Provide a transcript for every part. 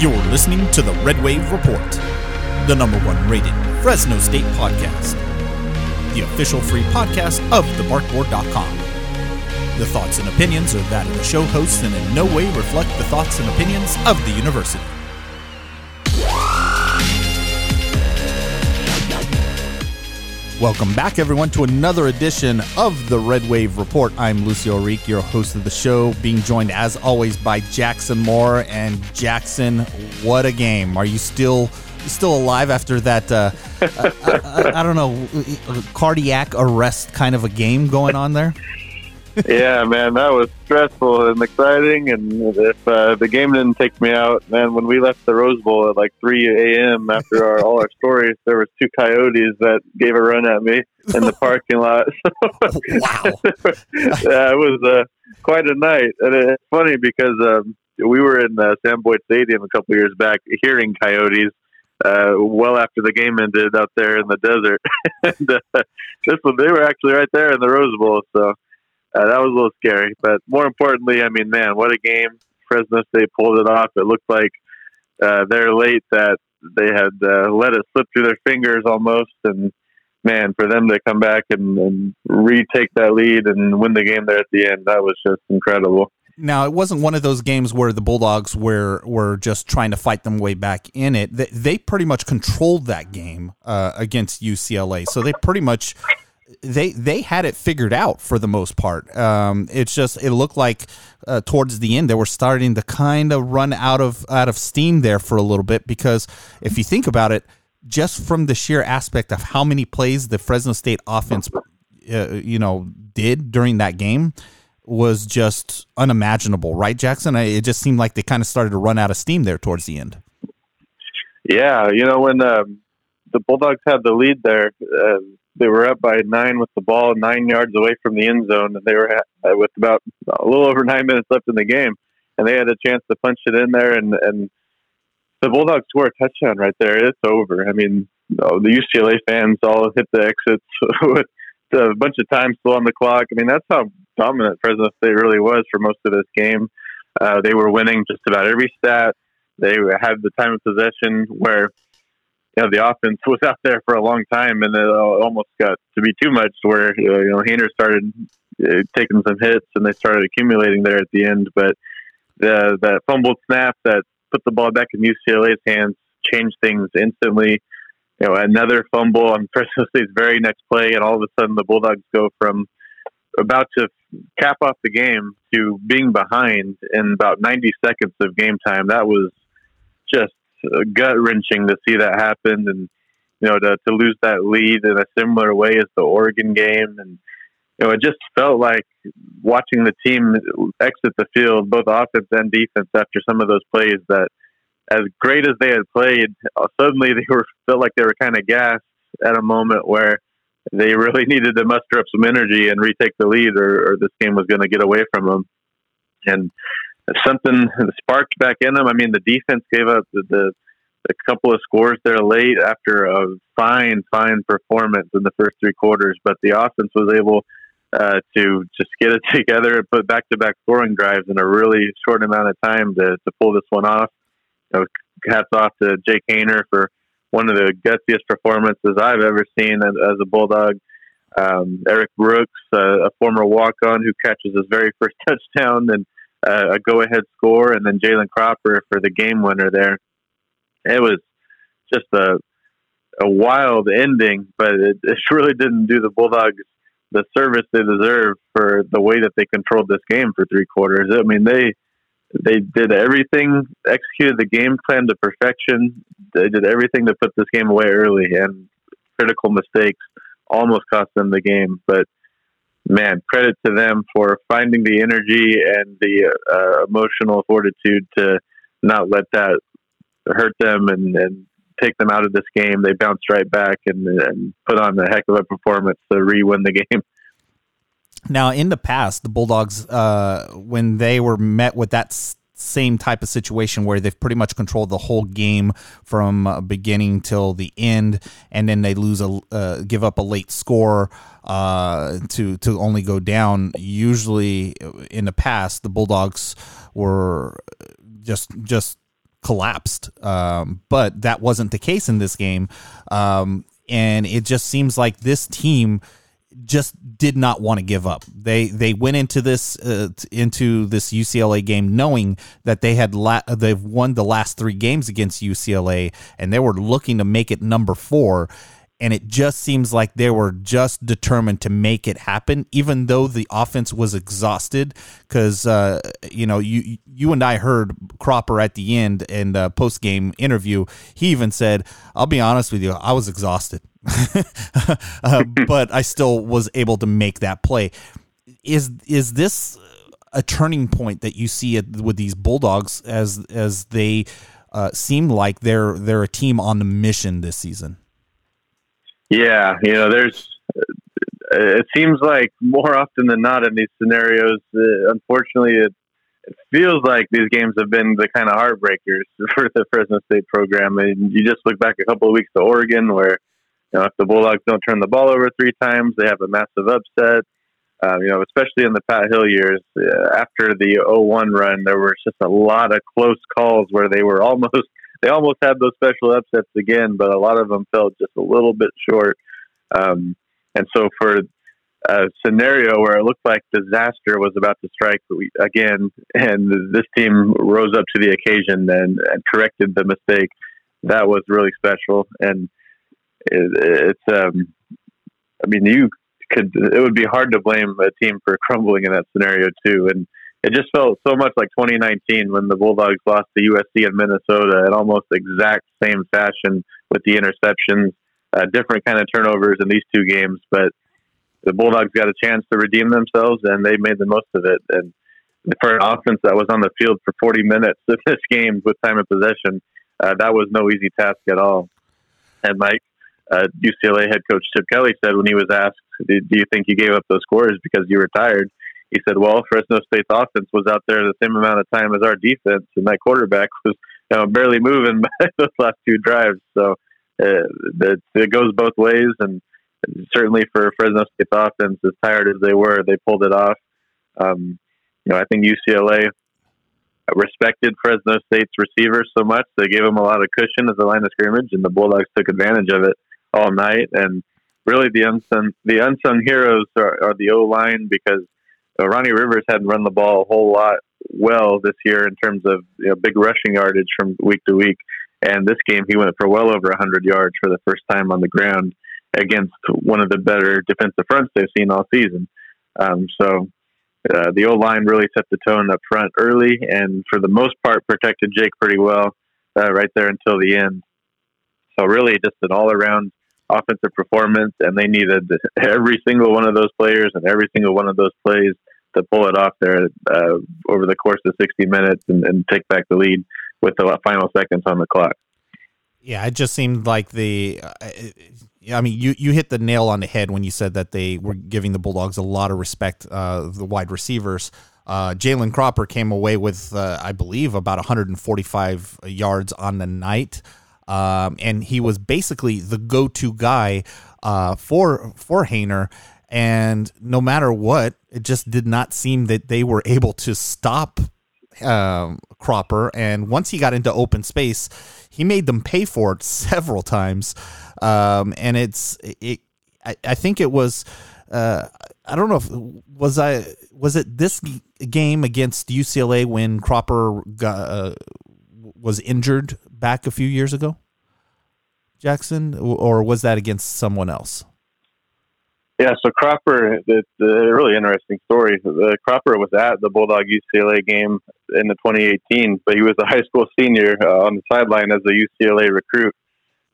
You're listening to the Red Wave Report, the number one rated Fresno State podcast, the official free podcast of thebarkboard.com. The thoughts and opinions are that of the show hosts and in no way reflect the thoughts and opinions of the university. Welcome back, everyone, to another edition of the Red Wave Report. I'm Lucio Ourique, your host of the show, being joined as always by Jackson Moore. And Jackson, what a game! Are you still still alive after that? Uh, I, I, I don't know, cardiac arrest kind of a game going on there. Yeah, man, that was stressful and exciting. And if uh, the game didn't take me out, man, when we left the Rose Bowl at like 3 a.m. after our, all our stories, there was two coyotes that gave a run at me in the parking lot. wow, yeah, it was uh, quite a night, and it's funny because um, we were in uh, Sam Boyd Stadium a couple years back, hearing coyotes. Uh, well after the game ended out there in the desert, and uh, this one they were actually right there in the Rose Bowl. So uh, that was a little scary. But more importantly, I mean, man, what a game! Fresno State pulled it off. It looked like uh, they're late that they had uh, let it slip through their fingers almost, and man, for them to come back and, and retake that lead and win the game there at the end, that was just incredible. Now it wasn't one of those games where the Bulldogs were were just trying to fight them way back in it. They, they pretty much controlled that game uh, against UCLA, so they pretty much they they had it figured out for the most part. Um, it's just it looked like uh, towards the end they were starting to kind of run out of out of steam there for a little bit because if you think about it, just from the sheer aspect of how many plays the Fresno State offense, uh, you know, did during that game was just unimaginable, right, Jackson? It just seemed like they kind of started to run out of steam there towards the end. Yeah, you know when um, the Bulldogs had the lead there. Uh, they were up by nine with the ball, nine yards away from the end zone, and they were at, uh, with about a little over nine minutes left in the game, and they had a chance to punch it in there, and and the Bulldogs score a touchdown right there. It's over. I mean, the UCLA fans all hit the exits with a bunch of time still on the clock. I mean, that's how dominant Fresno State really was for most of this game. Uh, they were winning just about every stat. They had the time of possession where you know, the offense was out there for a long time, and it uh, almost got to be too much. Where uh, you know, Haener started uh, taking some hits, and they started accumulating there at the end. But the that fumbled snap that put the ball back in UCLA's hands changed things instantly. You know, another fumble on Fresno State's very next play, and all of a sudden the Bulldogs go from about to cap off the game to being behind in about 90 seconds of game time. That was just gut wrenching to see that happen, and you know to to lose that lead in a similar way as the Oregon game, and you know it just felt like watching the team exit the field, both offense and defense, after some of those plays that. As great as they had played, uh, suddenly they were felt like they were kind of gassed at a moment where they really needed to muster up some energy and retake the lead, or, or this game was going to get away from them. And something sparked back in them. I mean, the defense gave up the, the a couple of scores there late after a fine, fine performance in the first three quarters, but the offense was able uh, to just get it together and put back-to-back scoring drives in a really short amount of time to, to pull this one off. Hats off to Jake Haener for one of the gutsiest performances I've ever seen as, as a Bulldog. Um, Eric Brooks, uh, a former walk-on who catches his very first touchdown and uh, a go-ahead score, and then Jalen Cropper for the game winner there. It was just a a wild ending, but it, it really didn't do the Bulldogs the service they deserve for the way that they controlled this game for three quarters. I mean, they they did everything, executed the game plan to perfection. They did everything to put this game away early, and critical mistakes almost cost them the game. But man, credit to them for finding the energy and the uh, emotional fortitude to not let that hurt them and, and take them out of this game. They bounced right back and, and put on a heck of a performance to re-win the game. Now, in the past, the Bulldogs, uh, when they were met with that same type of situation where they've pretty much controlled the whole game from uh, beginning till the end, and then they lose a uh, give up a late score uh, to to only go down. Usually, in the past, the Bulldogs were just just collapsed. Um, but that wasn't the case in this game. Um, and it just seems like this team just did not want to give up. They they went into this uh, into this UCLA game knowing that they had la- they've won the last 3 games against UCLA and they were looking to make it number 4 and it just seems like they were just determined to make it happen, even though the offense was exhausted. Because uh, you know, you you and I heard Cropper at the end in the post game interview. He even said, "I'll be honest with you, I was exhausted, uh, but I still was able to make that play." Is is this a turning point that you see with these Bulldogs as as they uh, seem like they're they're a team on the mission this season? Yeah, you know, there's. It seems like more often than not in these scenarios, uh, unfortunately, it, it feels like these games have been the kind of heartbreakers for the Fresno State program. And you just look back a couple of weeks to Oregon, where you know if the Bulldogs don't turn the ball over three times, they have a massive upset. Um, you know, especially in the Pat Hill years, uh, after the 0-1 run, there was just a lot of close calls where they were almost they almost had those special upsets again, but a lot of them fell just a little bit short. Um, and so for a scenario where it looked like disaster was about to strike again, and this team rose up to the occasion and, and corrected the mistake, that was really special. And it, it's, um, I mean, you could, it would be hard to blame a team for crumbling in that scenario too. And it just felt so much like 2019 when the Bulldogs lost to USC in Minnesota in almost exact same fashion with the interceptions, uh, different kind of turnovers in these two games, but the Bulldogs got a chance to redeem themselves and they made the most of it. And for an offense that was on the field for 40 minutes in this game with time of possession, uh, that was no easy task at all. And Mike, uh, UCLA head coach Chip Kelly said when he was asked, "Do you think you gave up those scores because you were tired?" He said, "Well, Fresno State's offense was out there the same amount of time as our defense, and that quarterback was you know, barely moving by those last two drives. So uh, it, it goes both ways, and certainly for Fresno State's offense, as tired as they were, they pulled it off. Um, you know, I think UCLA respected Fresno State's receivers so much they gave them a lot of cushion as a line of scrimmage, and the Bulldogs took advantage of it all night. And really, the unsung the unsung heroes are, are the O line because uh, Ronnie Rivers hadn't run the ball a whole lot well this year in terms of you know, big rushing yardage from week to week. And this game, he went for well over 100 yards for the first time on the ground against one of the better defensive fronts they've seen all season. Um, so uh, the old line really set the tone up front early, and for the most part, protected Jake pretty well uh, right there until the end. So really, just an all-around offensive performance, and they needed every single one of those players and every single one of those plays to pull it off there uh, over the course of 60 minutes and, and, take back the lead with the final seconds on the clock. Yeah, it just seemed like the. Uh, I mean, you, you hit the nail on the head when you said that they were giving the Bulldogs a lot of respect, uh, the wide receivers. Uh, Jalen Cropper came away with, uh, I believe, about 145 yards on the night. Um, and he was basically the go-to guy uh, for for Haener. And no matter what, it just did not seem that they were able to stop um, Cropper. And once he got into open space, he made them pay for it several times. Um, and it's it. I, I think it was. Uh, I don't know if was I was it this game against UCLA when Cropper got, uh, was injured back a few years ago, Jackson, or was that against someone else? Yeah, so Cropper, it's a really interesting story. The Cropper was at the Bulldog UCLA game in the 2018, but he was a high school senior uh, on the sideline as a UCLA recruit,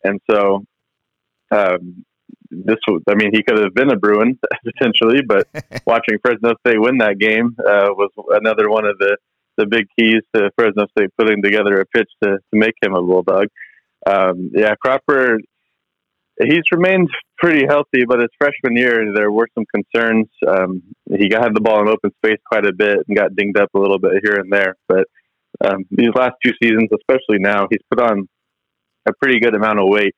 and so um, this was, I mean, he could have been a Bruin potentially, but watching Fresno State win that game uh, was another one of the the big keys to Fresno State putting together a pitch to, to make him a Bulldog. Um, yeah, Cropper he's remained pretty healthy, but his freshman year there were some concerns. Um, he got had the ball in open space quite a bit and got dinged up a little bit here and there. But um, these last two seasons, especially now, he's put on a pretty good amount of weight,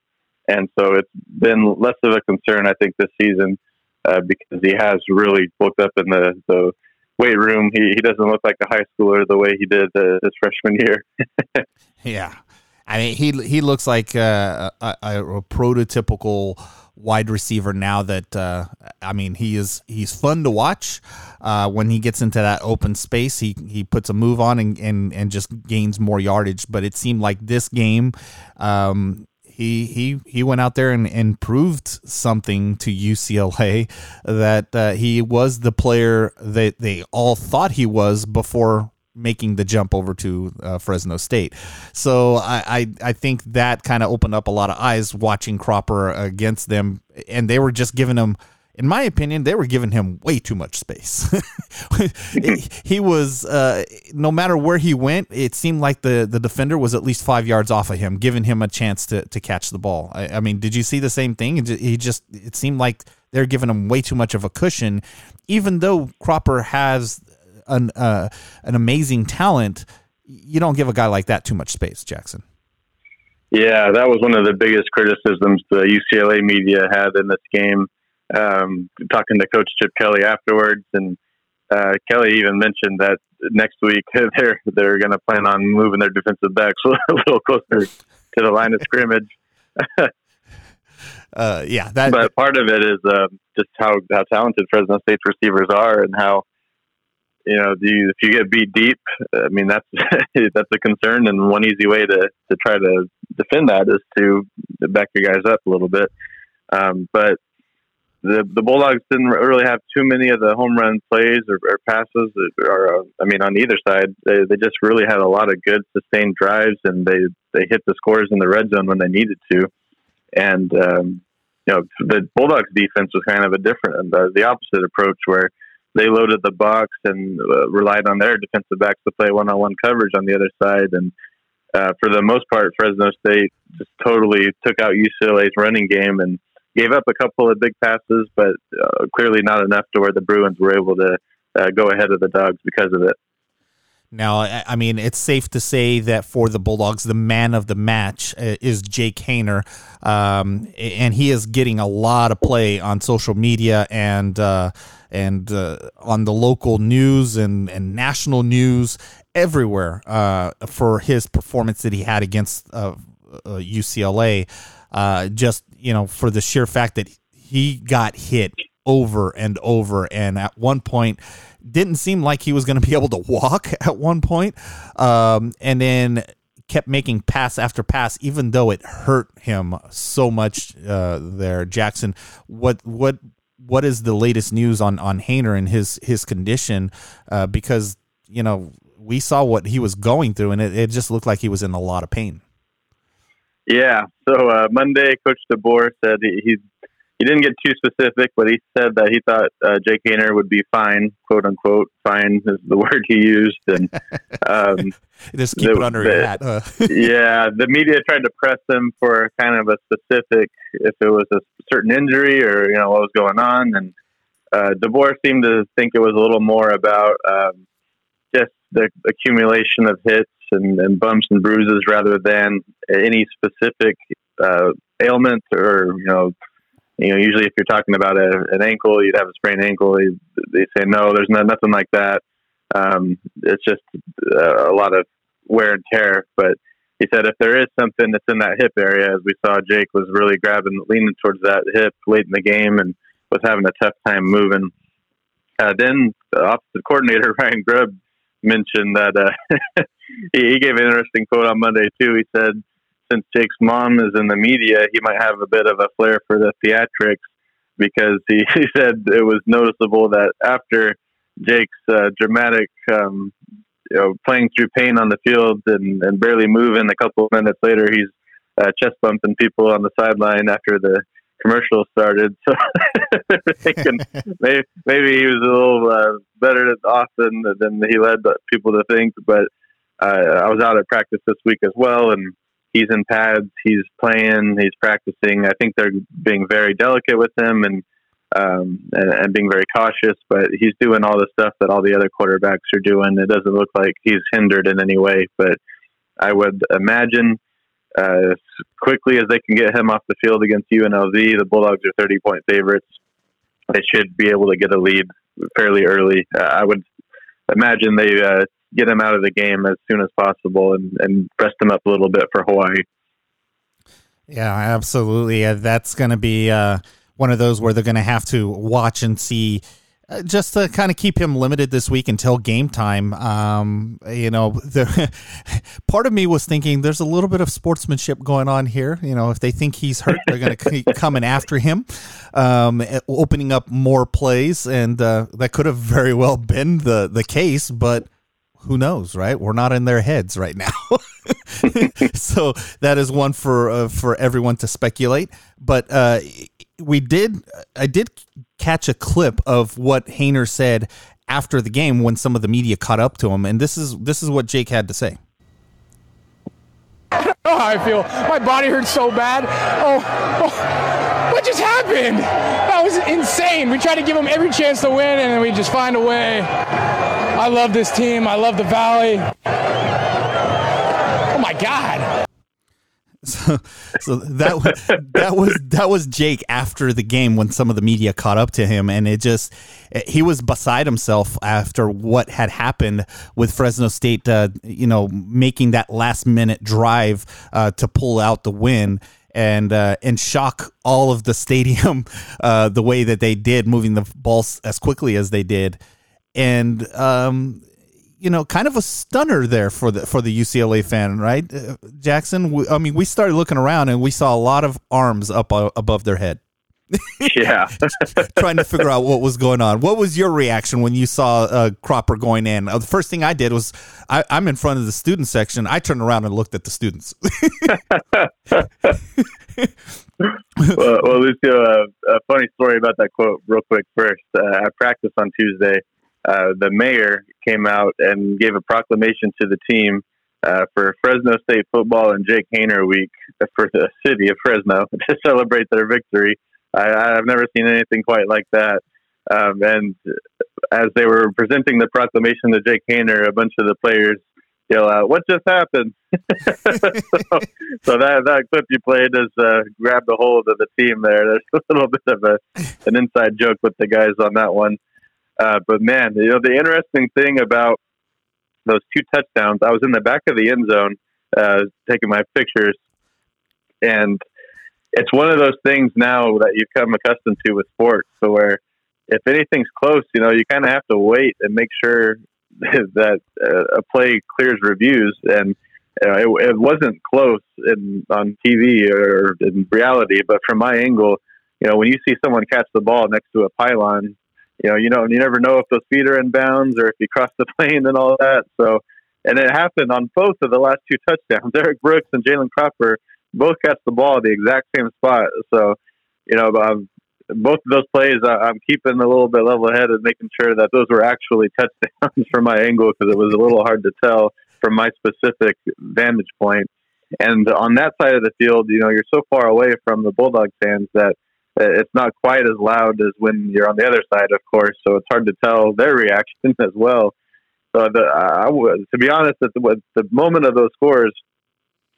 and so it's been less of a concern, I think, this season uh, because he has really bulked up in the the weight room. He he doesn't look like a high schooler the way he did uh, his freshman year. Yeah, I mean he he looks like uh, a, a, a, prototypical wide receiver now. That uh, I mean he is he's fun to watch uh, when he gets into that open space. He he puts a move on and and, and just gains more yardage. But it seemed like this game. Um, he he he went out there and, and proved something to UCLA that uh, he was the player that they all thought he was before making the jump over to uh, Fresno State. So I, I, I think that kind of opened up a lot of eyes watching Cropper against them, and they were just giving him. In my opinion, they were giving him way too much space. he was, uh, no matter where he went, it seemed like the, the defender was at least five yards off of him, giving him a chance to, to catch the ball. I, I mean, did you see the same thing? He just, it seemed like they're giving him way too much of a cushion, even though Cropper has an uh, an amazing talent, you don't give a guy like that too much space, Jackson. Yeah, that was one of the biggest criticisms the UCLA media had in this game. Um, talking to Coach Chip Kelly afterwards, and uh, Kelly even mentioned that next week they're they're going to plan on moving their defensive backs a little closer to the line of scrimmage. uh, yeah, that. But part of it is uh, just how how talented Fresno State's receivers are, and how you know, you, if you get beat deep, I mean that's that's a concern, and one easy way to to try to defend that is to back your guys up a little bit. Um, but the the Bulldogs didn't really have too many of the home run plays or, or passes, or, uh, I mean, on either side, they they just really had a lot of good sustained drives, and they they hit the scores in the red zone when they needed to, and um, you know the Bulldogs defense was kind of a different, the, the opposite approach where they loaded the box and uh, relied on their defensive backs to play one-on-one coverage on the other side. And uh, for the most part, Fresno State just totally took out UCLA's running game and gave up a couple of big passes, but uh, clearly not enough to where the Bruins were able to uh, go ahead of the Dogs because of it. Now, I mean, it's safe to say that for the Bulldogs, the man of the match uh, is Jake Haener, um, and he is getting a lot of play on social media and uh, and uh, on the local news and, and national news everywhere uh, for his performance that he had against UCLA. Uh, uh, just you know, for the sheer fact that he got hit over and over, and at one point didn't seem like he was going to be able to walk at one point. Um, and then kept making pass after pass, even though it hurt him so much. Uh, there, Jackson. What what what is the latest news on on Haener and his his condition? Uh, because you know we saw what he was going through, and it, it just looked like he was in a lot of pain. Yeah. So uh, Monday, Coach DeBoer said he, he's he didn't get too specific, but he said that he thought uh, Jake Haener would be fine, quote unquote. Fine is the word he used, and um, just keep the, it under the, your hat. Huh? yeah, the media tried to press him for kind of a specific, if it was a certain injury or you know what was going on, and uh, DeBoer seemed to think it was a little more about um, just the accumulation of hits and, and, bumps and bruises rather than any specific uh, ailment or you know you know, usually if you're talking about a, an ankle, you'd have a sprained ankle. They, they say no, there's no, nothing like that. Um, it's just uh, a lot of wear and tear. But he said if there is something that's in that hip area, as we saw, Jake was really grabbing, leaning towards that hip late in the game, and was having a tough time moving. Uh, then the offensive coordinator Ryan Grubb mentioned that uh, he, he gave an interesting quote on Monday too. He said since Jake's mom is in the media, he might have a bit of a flair for the theatrics because he, he said it was noticeable that after Jake's uh, dramatic, um, you know, playing through pain on the field and, and barely moving, a couple of minutes later, he's uh, chest bumping people on the sideline after the commercial started. So thinking maybe, maybe he was a little uh, better off than, than he led people to think. But uh, I was out at practice this week as well, and he's in pads, he's playing, he's practicing. I think they're being very delicate with him and um, and, and, being very cautious. But he's doing all the stuff that all the other quarterbacks are doing. It doesn't look like he's hindered in any way. But I would imagine uh, as quickly as they can get him off the field against UNLV, the Bulldogs are 30 point favorites. They should be able to get a lead fairly early. Uh, I would imagine they uh, get him out of the game as soon as possible and, and rest him up a little bit for Hawaii. Yeah, absolutely. Uh, that's going to be uh, one of those where they're going to have to watch and see uh, just to kind of keep him limited this week until game time. Um, you know, the, part of me was thinking there's a little bit of sportsmanship going on here. You know, if they think he's hurt, they're going to keep coming after him, um, opening up more plays, and uh, that could have very well been the the case, but who knows, right? We're not in their heads right now. so that is one for uh, for everyone to speculate. But uh, we did, I did catch a clip of what Haener said after the game when some of the media caught up to him, and this is this is what Jake had to say. I don't know how I feel. My body hurts so bad. Oh, oh, what just happened? That was insane. We tried to give them every chance to win, and then we just find a way. I love this team. I love the Valley. Oh my God. So, so that that was that was Jake after the game when some of the media caught up to him, and it just he was beside himself after what had happened with Fresno State, uh, you know, making that last minute drive uh, to pull out the win and uh, and shock all of the stadium uh, the way that they did, moving the ball as quickly as they did and um, you know, kind of a stunner there for the for the UCLA fan, right, uh, Jackson? We, I mean, we started looking around and we saw a lot of arms up uh, above their head. yeah, trying to figure out what was going on. What was your reaction when you saw uh, Cropper going in? Uh, the first thing I did was I, am in front of the student section. I turned around and looked at the students. well, well, Lucio, uh, a funny story about that quote, real quick. First, uh, I practiced on Tuesday uh, the mayor came out and gave a proclamation to the team uh, for Fresno State football and Jake Haener week for the city of Fresno to celebrate their victory. I, have never seen anything quite like that. Um, and as they were presenting the proclamation to Jake Haener, a bunch of the players yell out, "What just happened?" so, so, that that clip you played has uh, grabbed a hold of the team there. There's a little bit of a an inside joke with the guys on that one. Uh, but man, you know, the interesting thing about those two touchdowns, I was in the back of the end zone uh, taking my pictures, and it's one of those things now that you've come accustomed to with sports. So where if anything's close, you know, you kind of have to wait and make sure that uh, a play clears reviews. And it, it wasn't close in on TV or in reality, but from my angle, you know, when you see someone catch the ball next to a pylon, you know, you know, you never know if those feet are in bounds or if you cross the plane and all that. So, and it happened on both of the last two touchdowns. Eric Brooks and Jalen Cropper both catch the ball at the exact same spot. So, you know, um, both of those plays, I, am keeping a little bit level headed, and making sure that those were actually touchdowns from my angle because it was a little hard to tell from my specific vantage point. And on that side of the field, you know, you're so far away from the Bulldog fans that it's not quite as loud as when you're on the other side, of course. So it's hard to tell their reaction as well. So the, I, was, to be honest, at the, the moment of those scores,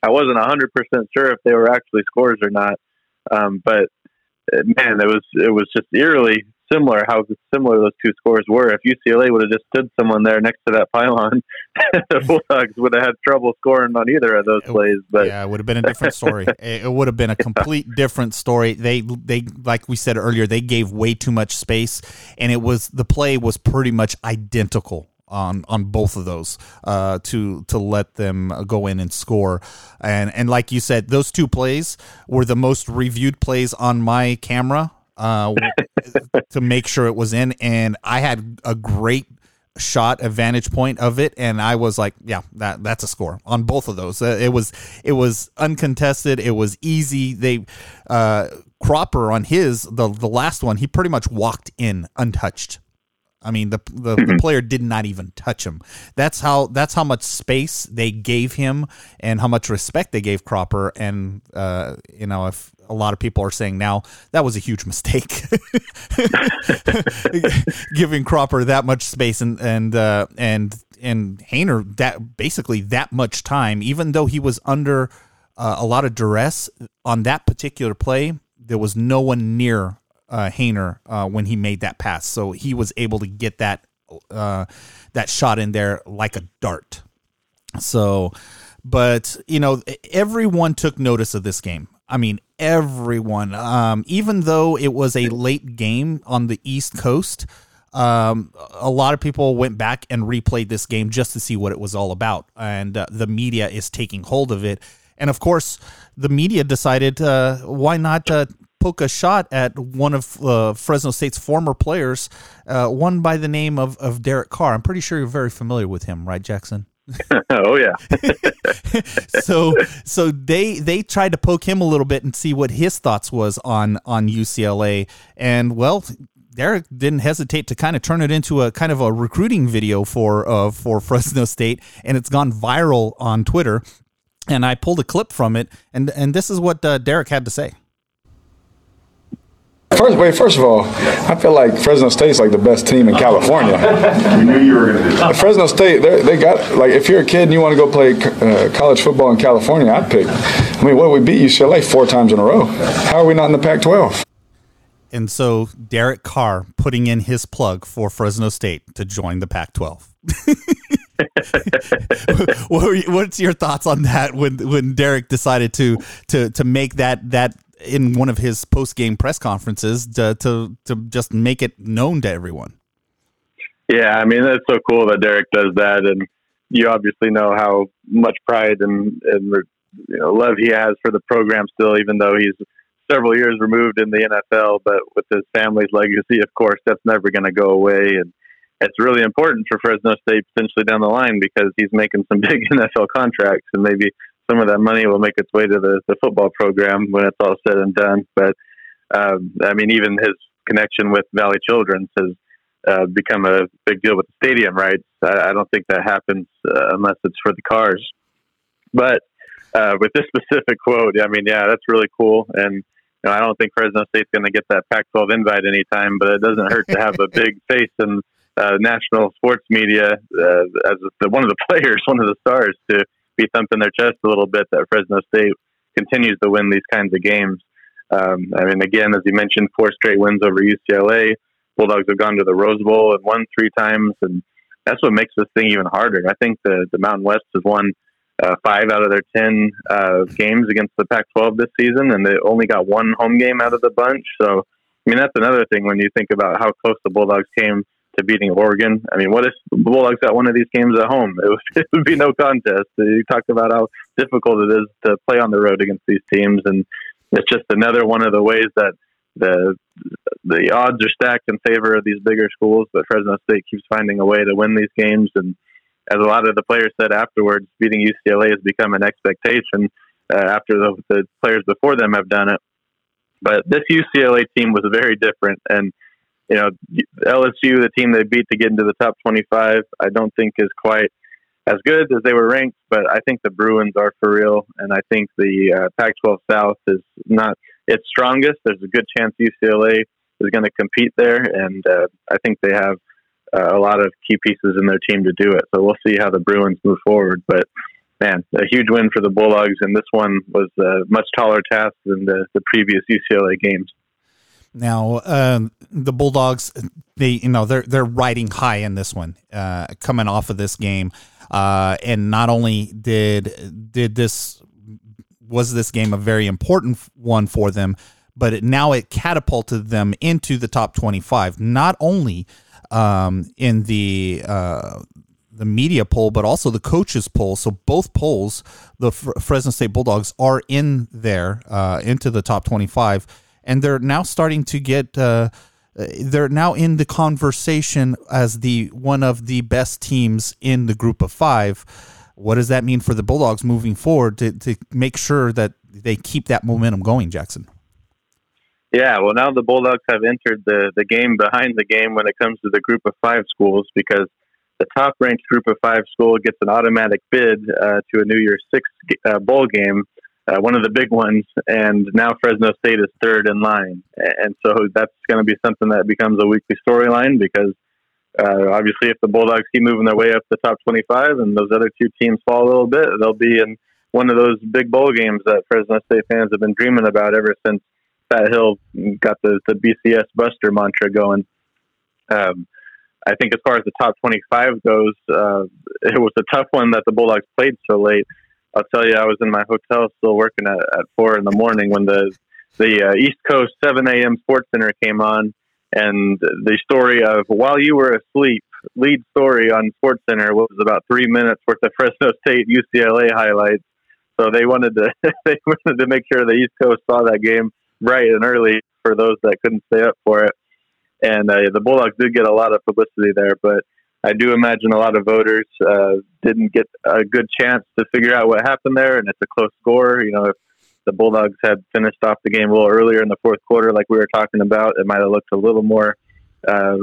I wasn't hundred percent sure if they were actually scores or not. Um, but man, it was it was just eerily similar how similar those two scores were. If UCLA would have just stood someone there next to that pylon, the Bulldogs would have had trouble scoring on either of those plays. But yeah, it would have been a different story. it would have been a complete different story. They they like we said earlier, they gave way too much space, and it was the play was pretty much identical on on both of those uh, to to let them go in and score. And and like you said, those two plays were the most reviewed plays on my camera uh, to make sure it was in. And I had a great shot, a vantage point of it, and I was like, yeah, that that's a score on both of those. Uh, it was it was uncontested. It was easy. They uh, Cropper on his the the last one, he pretty much walked in untouched. I mean, the, the, the, mm-hmm. player did not even touch him. That's how that's how much space they gave him, and how much respect they gave Cropper. And uh, you know, if a lot of people are saying now that was a huge mistake, giving Cropper that much space and and uh, and and Haener that basically that much time, even though he was under uh, a lot of duress on that particular play. There was no one near uh, Haener uh, when he made that pass. So he was able to get that uh, that shot in there like a dart. So, but you know, everyone took notice of this game. I mean, everyone. Um, even though it was a late game on the East Coast, um, a lot of people went back and replayed this game just to see what it was all about. And uh, the media is taking hold of it. And of course, the media decided uh, why not uh, poke a shot at one of uh, Fresno State's former players, uh, one by the name of, of Derek Carr. I'm pretty sure you're very familiar with him, right, Jackson? oh yeah. so so they they tried to poke him a little bit and see what his thoughts was on on UCLA, and well, Derek didn't hesitate to kind of turn it into a kind of a recruiting video for uh, for Fresno State, and it's gone viral on Twitter. And I pulled a clip from it, and and this is what uh, Derek had to say. First, wait. First of all, I feel like Fresno State's like the best team in California. we knew you were going to do that. Fresno State, they got like if you're a kid and you want to go play uh, college football in California, I'd pick. I mean, what we beat UCLA four times in a row. How are we not in the Pac-12? And so Derek Carr putting in his plug for Fresno State to join the Pac-12. what's your thoughts on that when when Derek decided to to to make that that in one of his post game press conferences to, to to just make it known to everyone. Yeah, I mean that's so cool that Derek does that, and you obviously know how much pride and and you know love he has for the program still, even though he's several years removed in the NFL. But with his family's legacy, of course, that's never going to go away, and it's really important for Fresno State potentially down the line because he's making some big NFL contracts, and maybe some of that money will make its way to the, the football program when it's all said and done. But um, I mean, even his connection with Valley Children's has uh, become a big deal with the stadium rights. I, I don't think that happens uh, unless it's for the cars. But uh, with this specific quote, I mean, yeah, that's really cool. And you know, I don't think Fresno State's going to get that Pac-12 invite anytime, but it doesn't hurt to have a big face in uh, national sports media uh, as the, one of the players, one of the stars to be thumping their chest a little bit that Fresno State continues to win these kinds of games. Um, I mean, again, as you mentioned, four straight wins over UCLA. Bulldogs have gone to the Rose Bowl and won three times, and that's what makes this thing even harder. I think the the Mountain West has won uh, five out of their ten uh, games against the Pac-12 this season, and they only got one home game out of the bunch. So, I mean, that's another thing when you think about how close the Bulldogs came to beating Oregon. I mean, what if the Bulldogs got one of these games at home? It would, it would be no contest. You talked about how difficult it is to play on the road against these teams, and it's just another one of the ways that the the odds are stacked in favor of these bigger schools. But Fresno State keeps finding a way to win these games, and as a lot of the players said afterwards, beating UCLA has become an expectation uh, after the, the players before them have done it. But this UCLA team was very different, and you know, LSU, the team they beat to get into the top 25, I don't think is quite as good as they were ranked, but I think the Bruins are for real, and I think the uh, Pac-12 South is not its strongest. There's a good chance UCLA is going to compete there, and uh, I think they have uh, a lot of key pieces in their team to do it. So we'll see how the Bruins move forward. But man, a huge win for the Bulldogs, and this one was a much taller task than the, the previous UCLA games. Now, um, the Bulldogs, they you know they're they're riding high in this one, uh, coming off of this game, uh, and not only did did this was this game a very important one for them, but it, now it catapulted them into the top twenty five. Not only um, in the uh, the media poll, but also the coaches poll. So both polls, the Fresno State Bulldogs are in there uh, into the top twenty five and they're now starting to get. Uh, they're now in the conversation as the one of the best teams in the group of five. What does that mean for the Bulldogs moving forward to, to make sure that they keep that momentum going, Jackson? Yeah, well, now the Bulldogs have entered the, the game behind the game when it comes to the group of five schools because the top ranked group of five school gets an automatic bid uh, to a New Year's Six uh, bowl game uh, one of the big ones, and now Fresno State is third in line, and so that's going to be something that becomes a weekly storyline because uh, obviously, if the Bulldogs keep moving their way up the top 25 and those other two teams fall a little bit, they'll be in one of those big bowl games that Fresno State fans have been dreaming about ever since Pat Hill got the, the BCS Buster mantra going. Um, I think as far as the top 25 goes, uh, it was a tough one that the Bulldogs played so late. I'll tell you, I was in my hotel still working at, at four in the morning when the the uh, East Coast 7 a.m. Sports Center came on, and the story of while you were asleep, lead story on Sports Center was about three minutes worth of Fresno State UCLA highlights. So they wanted to they wanted to make sure the East Coast saw that game bright and early for those that couldn't stay up for it. And uh, the Bulldogs did get a lot of publicity there, but I do imagine a lot of voters uh, didn't get a good chance to figure out what happened there, and it's a close score. You know, if the Bulldogs had finished off the game a little earlier in the fourth quarter, like we were talking about, it might have looked a little more uh,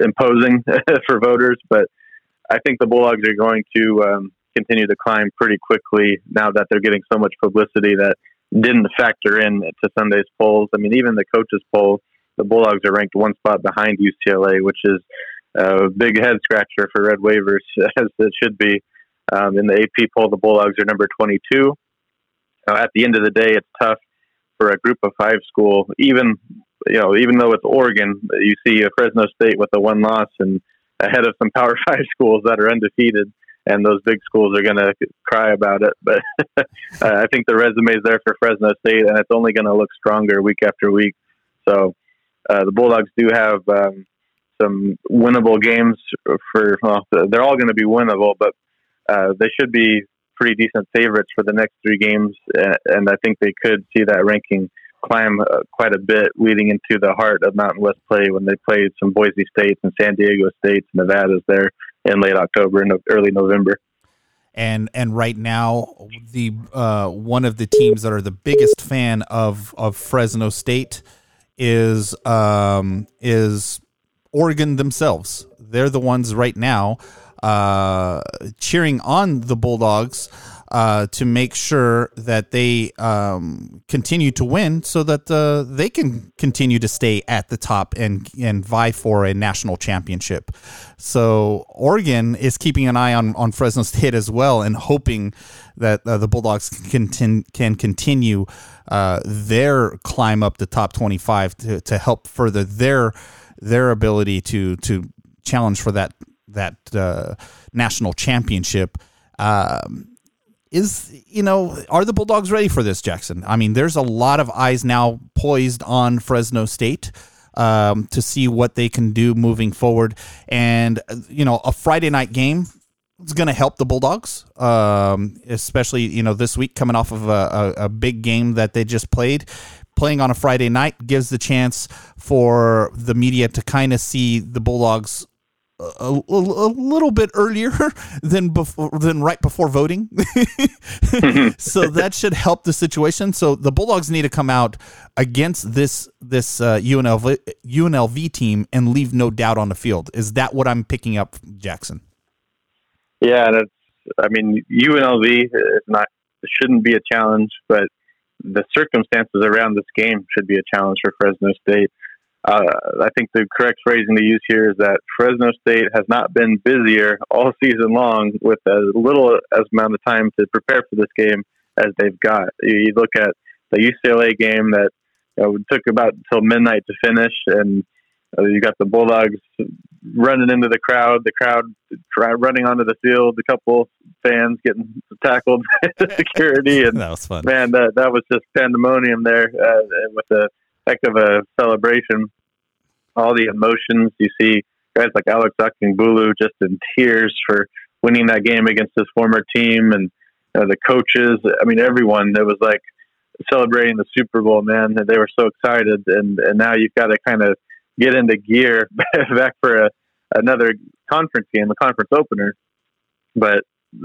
imposing for voters. But I think the Bulldogs are going to um, continue to climb pretty quickly now that they're getting so much publicity that didn't factor in to Sunday's polls. I mean, even the coaches' poll, the Bulldogs are ranked one spot behind UCLA, which is a big head scratcher for Red Waivers, as it should be. Um, in the AP poll, the Bulldogs are number 22. Now, at the end of the day, it's tough for a group of five school, even you know, even though it's Oregon, you see a Fresno State with a one loss and ahead of some Power Five schools that are undefeated, and those big schools are going to cry about it. But I think the resume is there for Fresno State, and it's only going to look stronger week after week. So uh, the Bulldogs do have um, some winnable games for. Well, they're all going to be winnable, but uh, they should be pretty decent favorites for the next three games, and I think they could see that ranking climb uh, quite a bit leading into the heart of Mountain West play when they played some Boise States and San Diego States, Nevada's there in late October and early November. And and right now, the uh, one of the teams that are the biggest fan of of Fresno State is um, is Oregon themselves. They're the ones right now uh, cheering on the Bulldogs uh, to make sure that they um, continue to win so that uh, they can continue to stay at the top and, and vie for a national championship. So Oregon is keeping an eye on, on Fresno State as well and hoping that uh, the Bulldogs can, can continue uh, their climb up the top 25 to, to help further their their ability to to challenge for that that uh, national championship. Um, is you know are the Bulldogs ready for this, Jackson? I mean, there's a lot of eyes now poised on Fresno State um, to see what they can do moving forward, and you know a Friday night game is going to help the Bulldogs, um, especially you know this week coming off of a, a, a big game that they just played playing on a Friday night gives the chance for the media to kind of see the Bulldogs a, a, a, little bit earlier than before than right before voting. so that should help the situation. So the Bulldogs need to come out against this this uh, UNLV UNLV team and leave no doubt on the field. Is that what I'm picking up, Jackson? Yeah, that's. I mean, UNLV is not shouldn't be a challenge, but the circumstances around this game should be a challenge for Fresno State uh, I think the correct phrasing to use here is that Fresno State has not been busier all season long with as little as amount of time to prepare for this game as they've got. You look at the UCLA game that you know, took about until midnight to finish, and uh, you got the Bulldogs running into the crowd, the crowd running onto the field, a couple fans getting tackled by security, and that was fun. Man, that that was just pandemonium there uh, with the heck of a celebration. All the emotions you see guys like Alex Bulu just in tears for winning that game against his former team, and uh, the coaches. I mean, everyone. It was like celebrating the Super Bowl, man. They were so excited, and and now you've got to kind of get into gear back for a, another conference game, the conference opener. But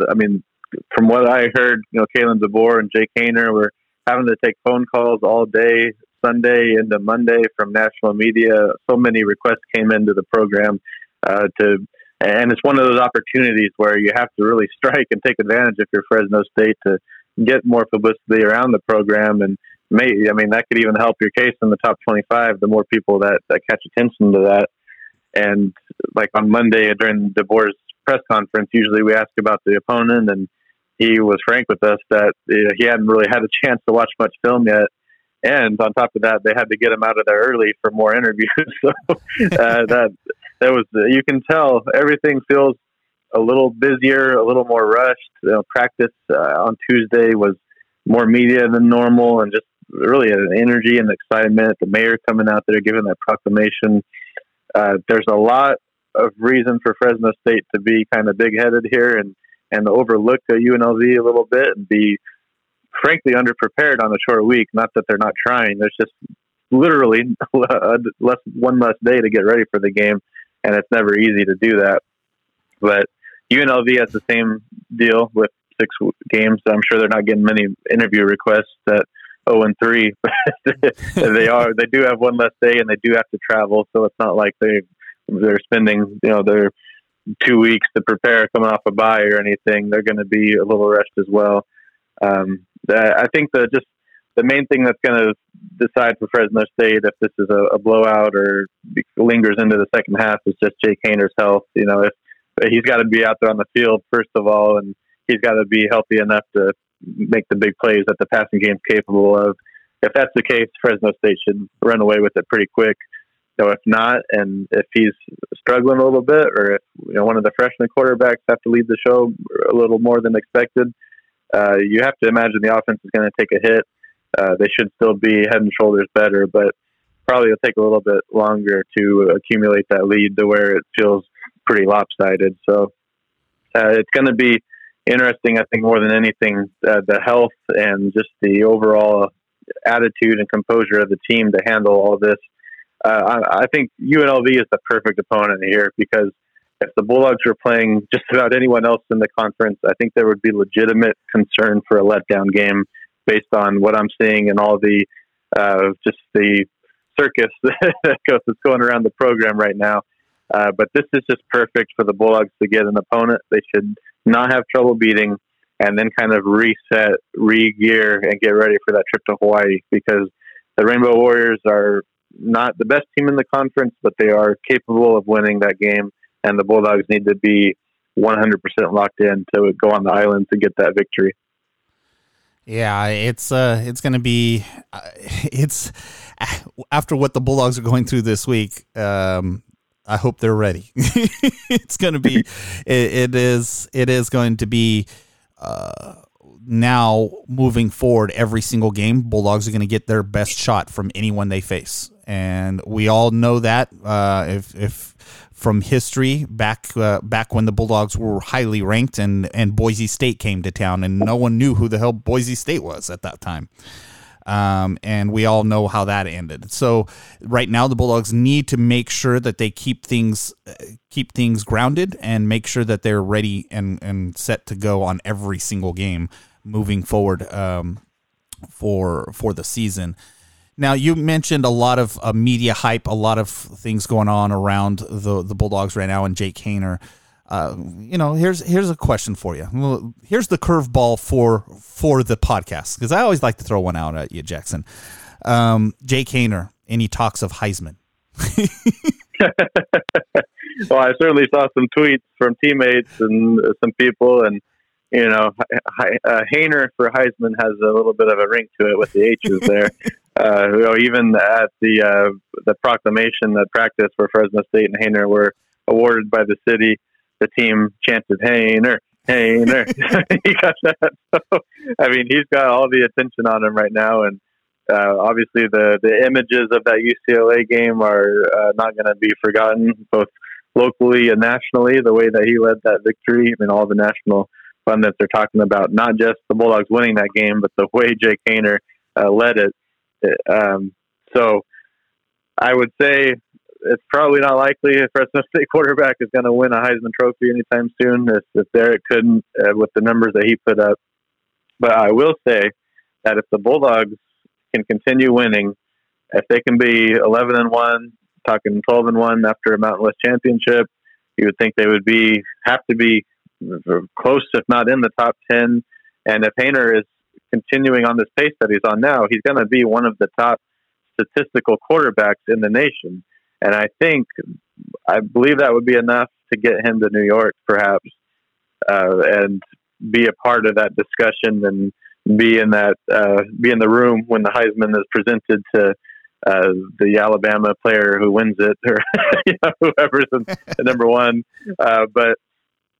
I mean, from what I heard, you know, Kalen DeBoer and Jake Haener were having to take phone calls all day Sunday into Monday from national media. So many requests came into the program uh, to, and it's one of those opportunities where you have to really strike and take advantage if you're Fresno State to get more publicity around the program and may I mean that could even help your case in the top 25 the more people that, that catch attention to that and like on Monday during the DeBoer's press conference usually we ask about the opponent and he was frank with us that he hadn't really had a chance to watch much film yet and on top of that, they had to get him out of there early for more interviews. so uh, that that was you can tell everything feels a little busier, a little more rushed. You know, practice uh, on Tuesday was more media than normal, and just really an energy and excitement. The mayor coming out there giving that proclamation. Uh, there's a lot of reason for Fresno State to be kind of big headed here and and overlook the UNLV a little bit and be frankly underprepared on a short week. Not that they're not trying. There's just literally less one less day to get ready for the game, and it's never easy to do that. But UNLV has the same deal with six games. I'm sure they're not getting many interview requests at 0 and 3. they are. They do have one less day, and they do have to travel. So it's not like they they're spending you know their two weeks to prepare coming off a bye or anything. They're going to be a little rest as well. Um, I think the just the main thing that's going to decide for Fresno State if this is a, a, blowout or lingers into the second half is just Jake Haener's health. You know, if he's got to be out there on the field first of all, and he's got to be healthy enough to make the big plays that the passing game's capable of. If that's the case, Fresno State should run away with it pretty quick. So if not, and if he's struggling a little bit, or if you know one of the freshman quarterbacks have to lead the show a little more than expected, uh, you have to imagine the offense is going to take a hit. Uh, they should still be head and shoulders better, but probably it'll take a little bit longer to accumulate that lead to where it feels pretty lopsided. So uh, it's going to be interesting, I think, more than anything, uh, the health and just the overall attitude and composure of the team to handle all this. Uh, I, I think UNLV is the perfect opponent here because if the Bulldogs were playing just about anyone else in the conference, I think there would be legitimate concern for a letdown game based on what I'm seeing and all the uh, just the circus that's going around the program right now. Uh, but this is just perfect for the Bulldogs to get an opponent they should not have trouble beating, and then kind of reset, re-gear, and get ready for that trip to Hawaii because the Rainbow Warriors are not the best team in the conference, but they are capable of winning that game, and the Bulldogs need to be 100% locked in to go on the island to get that victory. Yeah, it's uh, it's to be, uh, it's after what the Bulldogs are going through this week. Um, I hope they're ready. it's going to be, it, it is, it is going to be. Uh, now moving forward, every single game, Bulldogs are going to get their best shot from anyone they face, and we all know that. Uh, if if from history back uh, back when the Bulldogs were highly ranked and and Boise State came to town and no one knew who the hell Boise State was at that time. Um, and we all know how that ended. So right now the Bulldogs need to make sure that they keep things uh, keep things grounded and make sure that they're ready and and set to go on every single game moving forward um, for for the season. Now you mentioned a lot of uh, media hype, a lot of things going on around the the Bulldogs right now, and Jake Haener. Uh, you know, here's here's a question for you. Here's the curveball for for the podcast because I always like to throw one out at you, Jackson. Um, Jake Haener, any talks of Heisman? well, I certainly saw some tweets from teammates and some people, and you know, uh, Haener for Heisman has a little bit of a ring to it with the H's there. uh, you know, even at the uh, the proclamation that practice where Fresno State and Haener were awarded by the city, the team chanted Haener, Haener. he got that. So, I mean, he's got all the attention on him right now, and uh, obviously the the images of that UCLA game are uh, not going to be forgotten, both locally and nationally. The way that he led that victory, I mean, all the national pundits are talking about not just the Bulldogs winning that game, but the way Jake Haener uh, led it um, so I would say it's probably not likely if Fresno State quarterback is going to win a Heisman Trophy anytime soon. If, if Derek couldn't uh, with the numbers that he put up, but I will say that if the Bulldogs can continue winning, if they can be 11 and one, talking 12 and one after a Mountain West championship, you would think they would be have to be close, if not in the top 10. And if Haener is continuing on this pace that he's on now, he's going to be one of the top statistical quarterbacks in the nation. And I think, I believe that would be enough to get him to New York, perhaps, uh, and be a part of that discussion and be in that uh, be in the room when the Heisman is presented to uh, the Alabama player who wins it, or you know, whoever's in, number one. Uh, but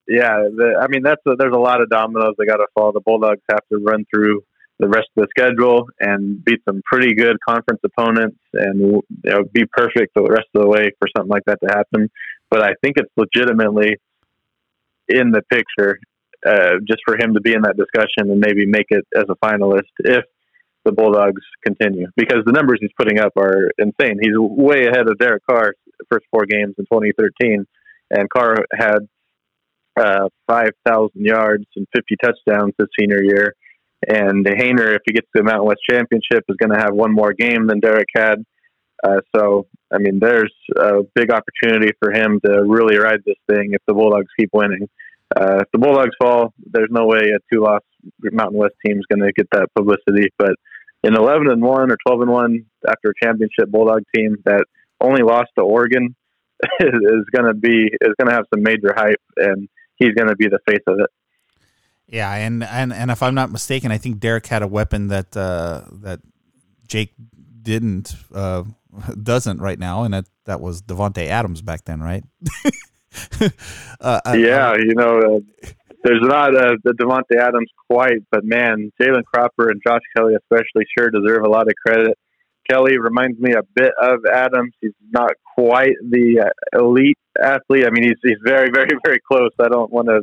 yeah, the, I mean that's a, there's a lot of dominoes that got to fall. The Bulldogs have to run through the rest of the schedule and beat some pretty good conference opponents and you know, be perfect the rest of the way for something like that to happen. But I think it's legitimately in the picture uh, just for him to be in that discussion and maybe make it as a finalist if the Bulldogs continue because the numbers he's putting up are insane. He's way ahead of Derek Carr first four games in 2013, and Carr had uh, 5,000 yards and 50 touchdowns his senior year. And Haener, if he gets to the Mountain West Championship, is going to have one more game than Derek had. Uh, so, I mean, there's a big opportunity for him to really ride this thing if the Bulldogs keep winning. Uh, if the Bulldogs fall, there's no way a two-loss Mountain West team is going to get that publicity. But an 11 and one or 12 and one after a championship Bulldog team that only lost to Oregon is going to be is going to have some major hype, and he's going to be the face of it. Yeah, and, and and if I'm not mistaken, I think Derek had a weapon that uh, that Jake didn't uh, doesn't right now, and that that was Davante Adams back then, right? uh, yeah, I, you know, uh, there's not uh, the Davante Adams quite, but man, Jalen Cropper and Josh Kelly especially sure deserve a lot of credit. Kelly reminds me a bit of Adams. He's not quite the uh, elite athlete. I mean, he's he's very, very, very close. I don't want to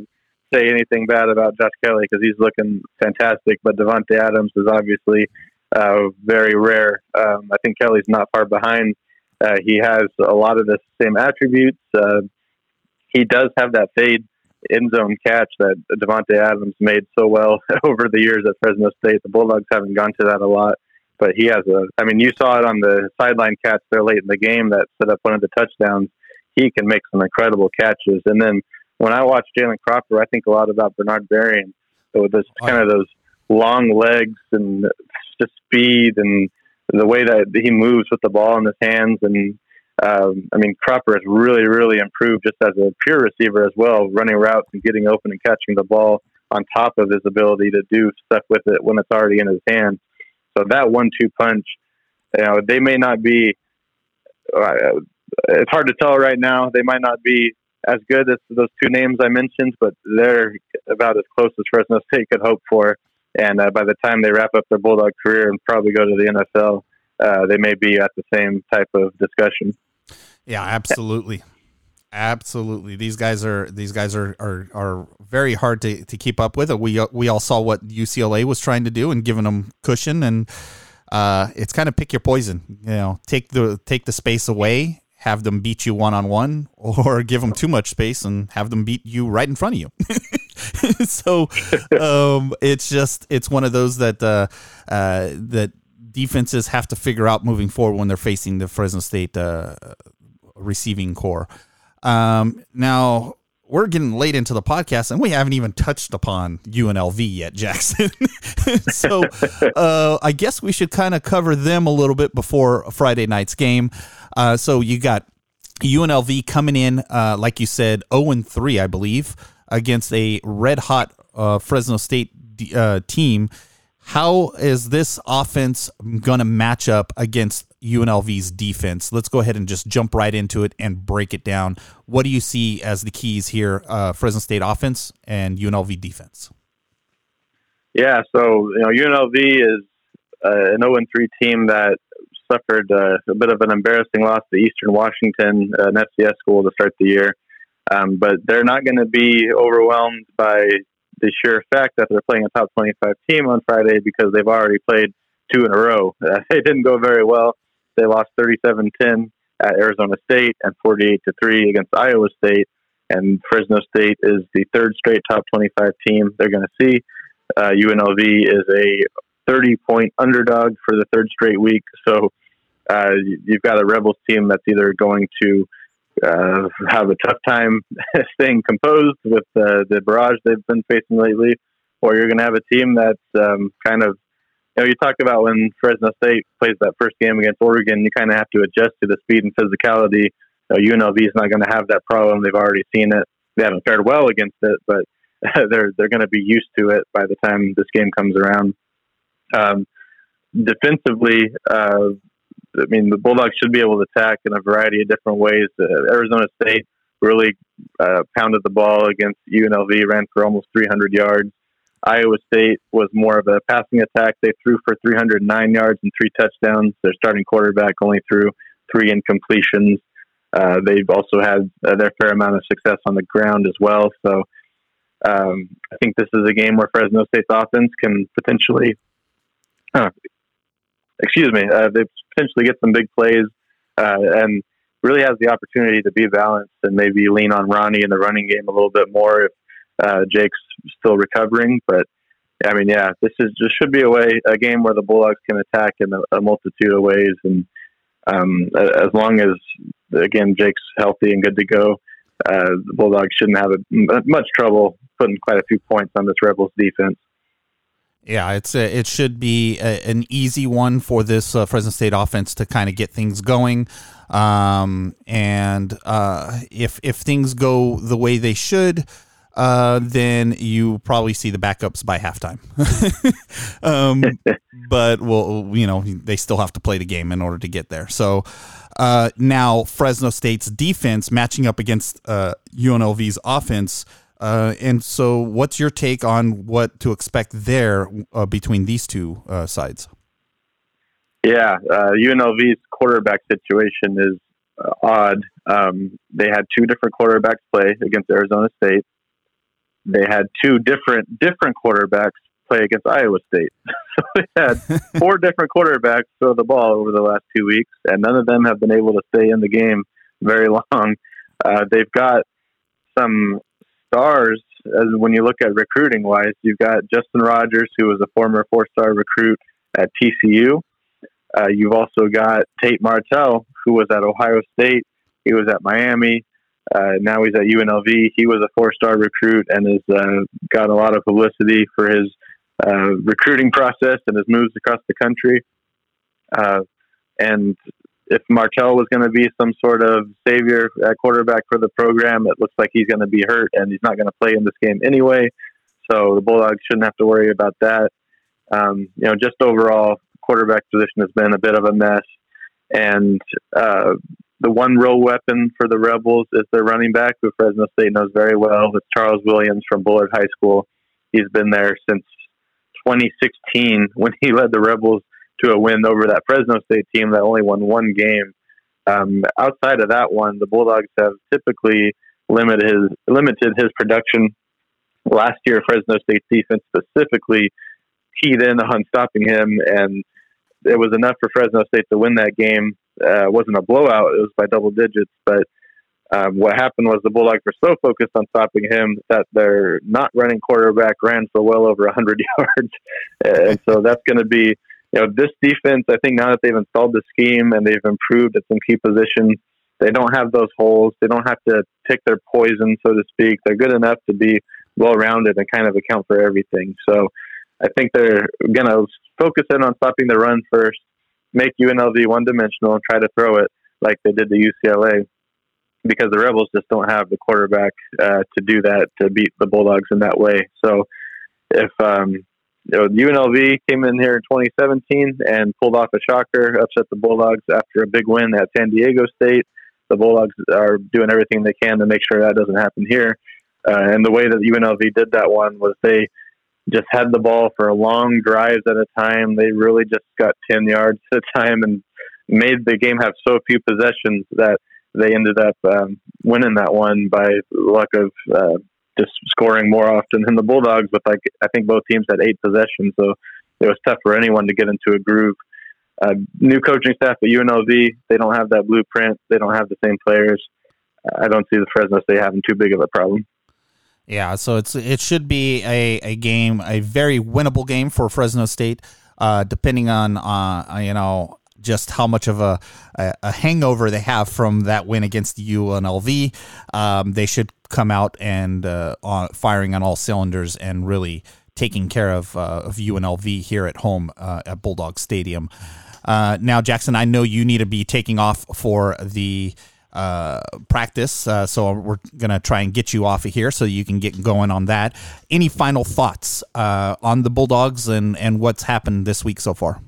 say anything bad about Josh Kelly because he's looking fantastic, but Davante Adams is obviously uh, very rare. Um, I think Kelly's not far behind. Uh, he has a lot of the same attributes. Uh, he does have that fade end zone catch that Davante Adams made so well over the years at Fresno State. The Bulldogs haven't gone to that a lot, but he has a. I mean, you saw it on the sideline catch there late in the game that set up one of the touchdowns. He can make some incredible catches. And then when I watch Jalen Cropper, I think a lot about Bernard Berrian with this kind of those long legs and just speed and the way that he moves with the ball in his hands and um, I mean, Cropper has really, really improved just as a pure receiver as well, running routes and getting open and catching the ball on top of his ability to do stuff with it when it's already in his hands. So that one-two punch, you know, they may not be. Uh, it's hard to tell right now. They might not be as good as those two names I mentioned, but they're about as close as Fresno State could hope for. And uh, by the time they wrap up their Bulldog career and probably go to the NFL, uh, they may be at the same type of discussion. Yeah, absolutely. Absolutely, these guys are these guys are are, are very hard to, to keep up with. We we all saw what UCLA was trying to do and giving them cushion, and uh, it's kind of pick your poison. You know, take the take the space away, have them beat you one on one, or give them too much space and have them beat you right in front of you. so um, it's just it's one of those that uh, uh, that defenses have to figure out moving forward when they're facing the Fresno State uh, receiving corps. Um, now we're getting late into the podcast and we haven't even touched upon UNLV yet, Jackson. so uh, I guess we should kind of cover them a little bit before Friday night's game. Uh, so you got UNLV coming in, uh, like you said, 0 3, I believe, against a red hot uh, Fresno State uh, team. How is this offense going to match up against UNLV's defense? Let's go ahead and just jump right into it and break it down. What do you see as the keys here, uh, Fresno State offense and UNLV defense? Yeah, so you know UNLV is uh, an 0 3 team that suffered uh, a bit of an embarrassing loss to Eastern Washington, an FCS school, to start the year. Um, but they're not going to be overwhelmed by the sheer fact that they're playing a top 25 team on Friday because they've already played two in a row. Uh, they didn't go very well. They lost 37 10 at Arizona State and 48 to 3 against Iowa State. And Fresno State is the third straight top 25 team they're going to see. Uh, UNLV is a 30 point underdog for the third straight week. So uh, you've got a Rebels team that's either going to uh, have a tough time staying composed with uh, the barrage they've been facing lately, or you're going to have a team that's um, kind of, you know, you talk about when Fresno State plays that first game against Oregon, you kind of have to adjust to the speed and physicality. You know, UNLV is not going to have that problem. They've already seen it. They haven't fared well against it, but they're they're going to be used to it by the time this game comes around. Um, defensively, uh, I mean, the Bulldogs should be able to attack in a variety of different ways. Uh, Arizona State really uh, pounded the ball against UNLV, ran for almost 300 yards. Iowa State was more of a passing attack. They threw for 309 yards and three touchdowns. Their starting quarterback only threw three incompletions. Uh, they've also had uh, their fair amount of success on the ground as well. So um, I think this is a game where Fresno State's offense can potentially, uh, excuse me, uh, they potentially get some big plays uh, and really has the opportunity to be balanced and maybe lean on Ronnie in the running game a little bit more if uh, Jake's still recovering. But I mean, yeah, this is just should be a way a game where the Bulldogs can attack in a, a multitude of ways, and um, as long as again Jake's healthy and good to go, uh, the Bulldogs shouldn't have a, much trouble putting quite a few points on this Rebels defense. Yeah, it's a, it should be a, an easy one for this uh, Fresno State offense to kind of get things going. Um, and uh, if if things go the way they should, uh, then you probably see the backups by halftime. um, but well, you know they still have to play the game in order to get there. So uh, now Fresno State's defense matching up against uh, UNLV's offense. Uh, and so, what's your take on what to expect there uh, between these two uh, sides? Yeah, UNLV's quarterback situation is odd. Um, they had two different quarterbacks play against Arizona State they had two different different quarterbacks play against Iowa State. so they had four different quarterbacks throw the ball over the last two weeks, and none of them have been able to stay in the game very long. Uh, they've got some stars as when you look at recruiting wise. You've got Justin Rogers, who was a former four star recruit at TCU. Uh, you've also got Tate Martell, who was at Ohio State. He was at Miami. Uh, now he's at UNLV. He was a four-star recruit and has uh, a lot of publicity for his uh, recruiting process and his moves across the country. Uh, and if Martell was going to be some sort of savior at quarterback for the program, it looks like he's going to be hurt and he's not going to play in this game anyway. So the Bulldogs shouldn't have to worry about that. Um, you know, just overall, quarterback position has been a bit of a mess. And uh, the one real weapon for the Rebels is their running back, who Fresno State knows very well. It's Charles Williams from Bullard High School. He's been there since 2016 when he led the Rebels to a win over that Fresno State team that only won one game. Um, outside of that one, the Bulldogs have typically limited his limited his production. Last year, Fresno State's defense specifically keyed in on stopping him, and it was enough for Fresno State to win that game uh, wasn't a blowout; it was by double digits. But um, what happened was the Bulldogs were so focused on stopping him that their not running quarterback ran for well over 100 yards, and so that's going to be. You know, this defense, I think now that they've installed the scheme and they've improved at some key positions, they don't have those holes. They don't have to pick their poison, so to speak. They're good enough to be well rounded and kind of account for everything. So I think they're going to focus in on stopping the run first make UNLV one dimensional and try to throw it like they did to UCLA because the Rebels just don't have the quarterback uh, to do that to beat the Bulldogs in that way. So if um, you know, UNLV came in here in 2017 and pulled off a shocker, upset the Bulldogs after a big win at San Diego State. The Bulldogs are doing everything they can to make sure that doesn't happen here. Uh, and the way that UNLV did that one was they just had the ball for long drives at a time. They really just got 10 yards at a time and made the game have so few possessions that they ended up um, winning that one by luck of uh, just scoring more often than the Bulldogs. But like I think both teams had eight possessions, so it was tough for anyone to get into a groove. Uh, new coaching staff at UNLV, they don't have that blueprint. They don't have the same players. I don't see the Fresno State having too big of a problem. Yeah, so it's it should be a, a game, a very winnable game for Fresno State, uh, depending on uh, you know just how much of a, a, hangover they have from that win against UNLV. Um, they should come out and uh, on, firing on all cylinders and really taking care of, uh, of UNLV here at home uh, at Bulldog Stadium. Uh, now, Jackson, I know you need to be taking off for the uh, practice. Uh, so we're going to try and get you off of here so you can get going on that. Any final thoughts uh, on the Bulldogs and, and what's happened this week so far?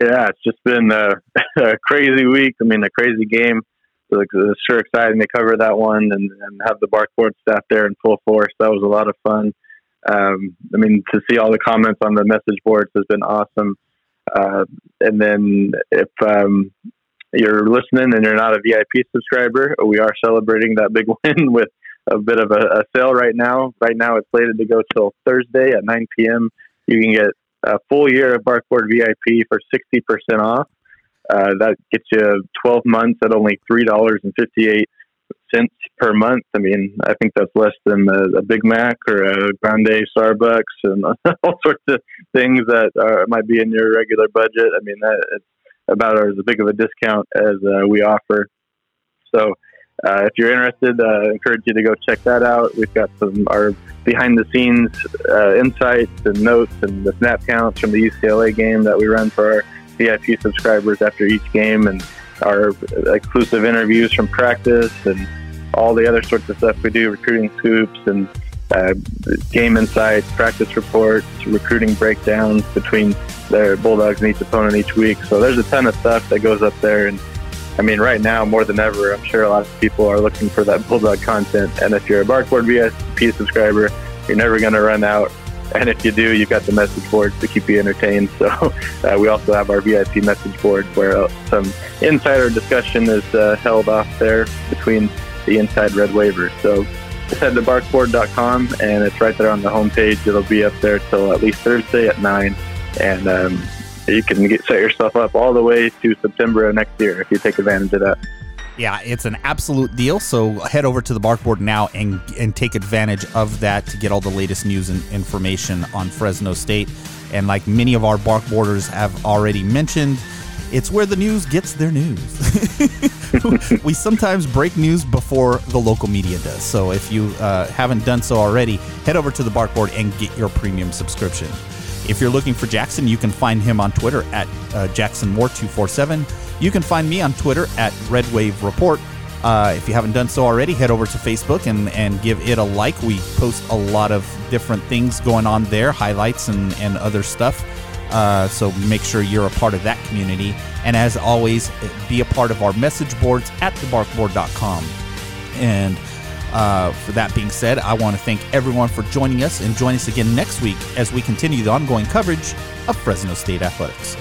Yeah, it's just been a, a crazy week. I mean, a crazy game. So it's sure exciting to cover that one and, and have the Barkboard staff there in full force. That was a lot of fun. Um, I mean, to see all the comments on the message boards has been awesome. Uh, and then if um, you're listening and you're not a VIP subscriber, we are celebrating that big win with a bit of a, a sale right now. Right now, it's slated to go till Thursday at 9 p.m. You can get a full year of Barkboard VIP for 60% off. Uh, that gets you 12 months at only $3.58 per month. I mean, I think that's less than a, a Big Mac or a Grande Starbucks and all sorts of things that are, might be in your regular budget. I mean, that, it's about as big of a discount as uh, we offer. So, uh, if you're interested, uh, I encourage you to go check that out. We've got some our behind the scenes uh, insights and notes and the snap counts from the UCLA game that we run for our VIP subscribers after each game, and our exclusive interviews from practice and all the other sorts of stuff we do, recruiting scoops and uh, game insights, practice reports, recruiting breakdowns between their Bulldogs and each opponent each week. So there's a ton of stuff that goes up there. And I mean, right now, more than ever, I'm sure a lot of people are looking for that Bulldog content. And if you're a Barkboard VIP subscriber, you're never going to run out. And if you do, you've got the message boards to keep you entertained. So uh, we also have our VIP message board where uh, some insider discussion is uh, held off there between the inside red waiver. So just head to barkboard.com and it's right there on the homepage. It'll be up there till at least Thursday at 9. And um, you can get, set yourself up all the way to September of next year if you take advantage of that. Yeah, it's an absolute deal. So head over to the Barkboard now and and take advantage of that to get all the latest news and information on Fresno State. And like many of our Barkboarders have already mentioned, it's where the news gets their news. we sometimes break news before the local media does. So if you uh, haven't done so already, head over to the Barkboard and get your premium subscription. If you're looking for Jackson, you can find him on Twitter at uh, JacksonMoore247. You can find me on Twitter at Red Wave Report. Uh, if you haven't done so already, head over to Facebook and, and give it a like. We post a lot of different things going on there, highlights and, and other stuff. Uh, so make sure you're a part of that community. And as always, be a part of our message boards at thebarkboard.com. And uh, for that being said, I want to thank everyone for joining us and join us again next week as we continue the ongoing coverage of Fresno State Athletics.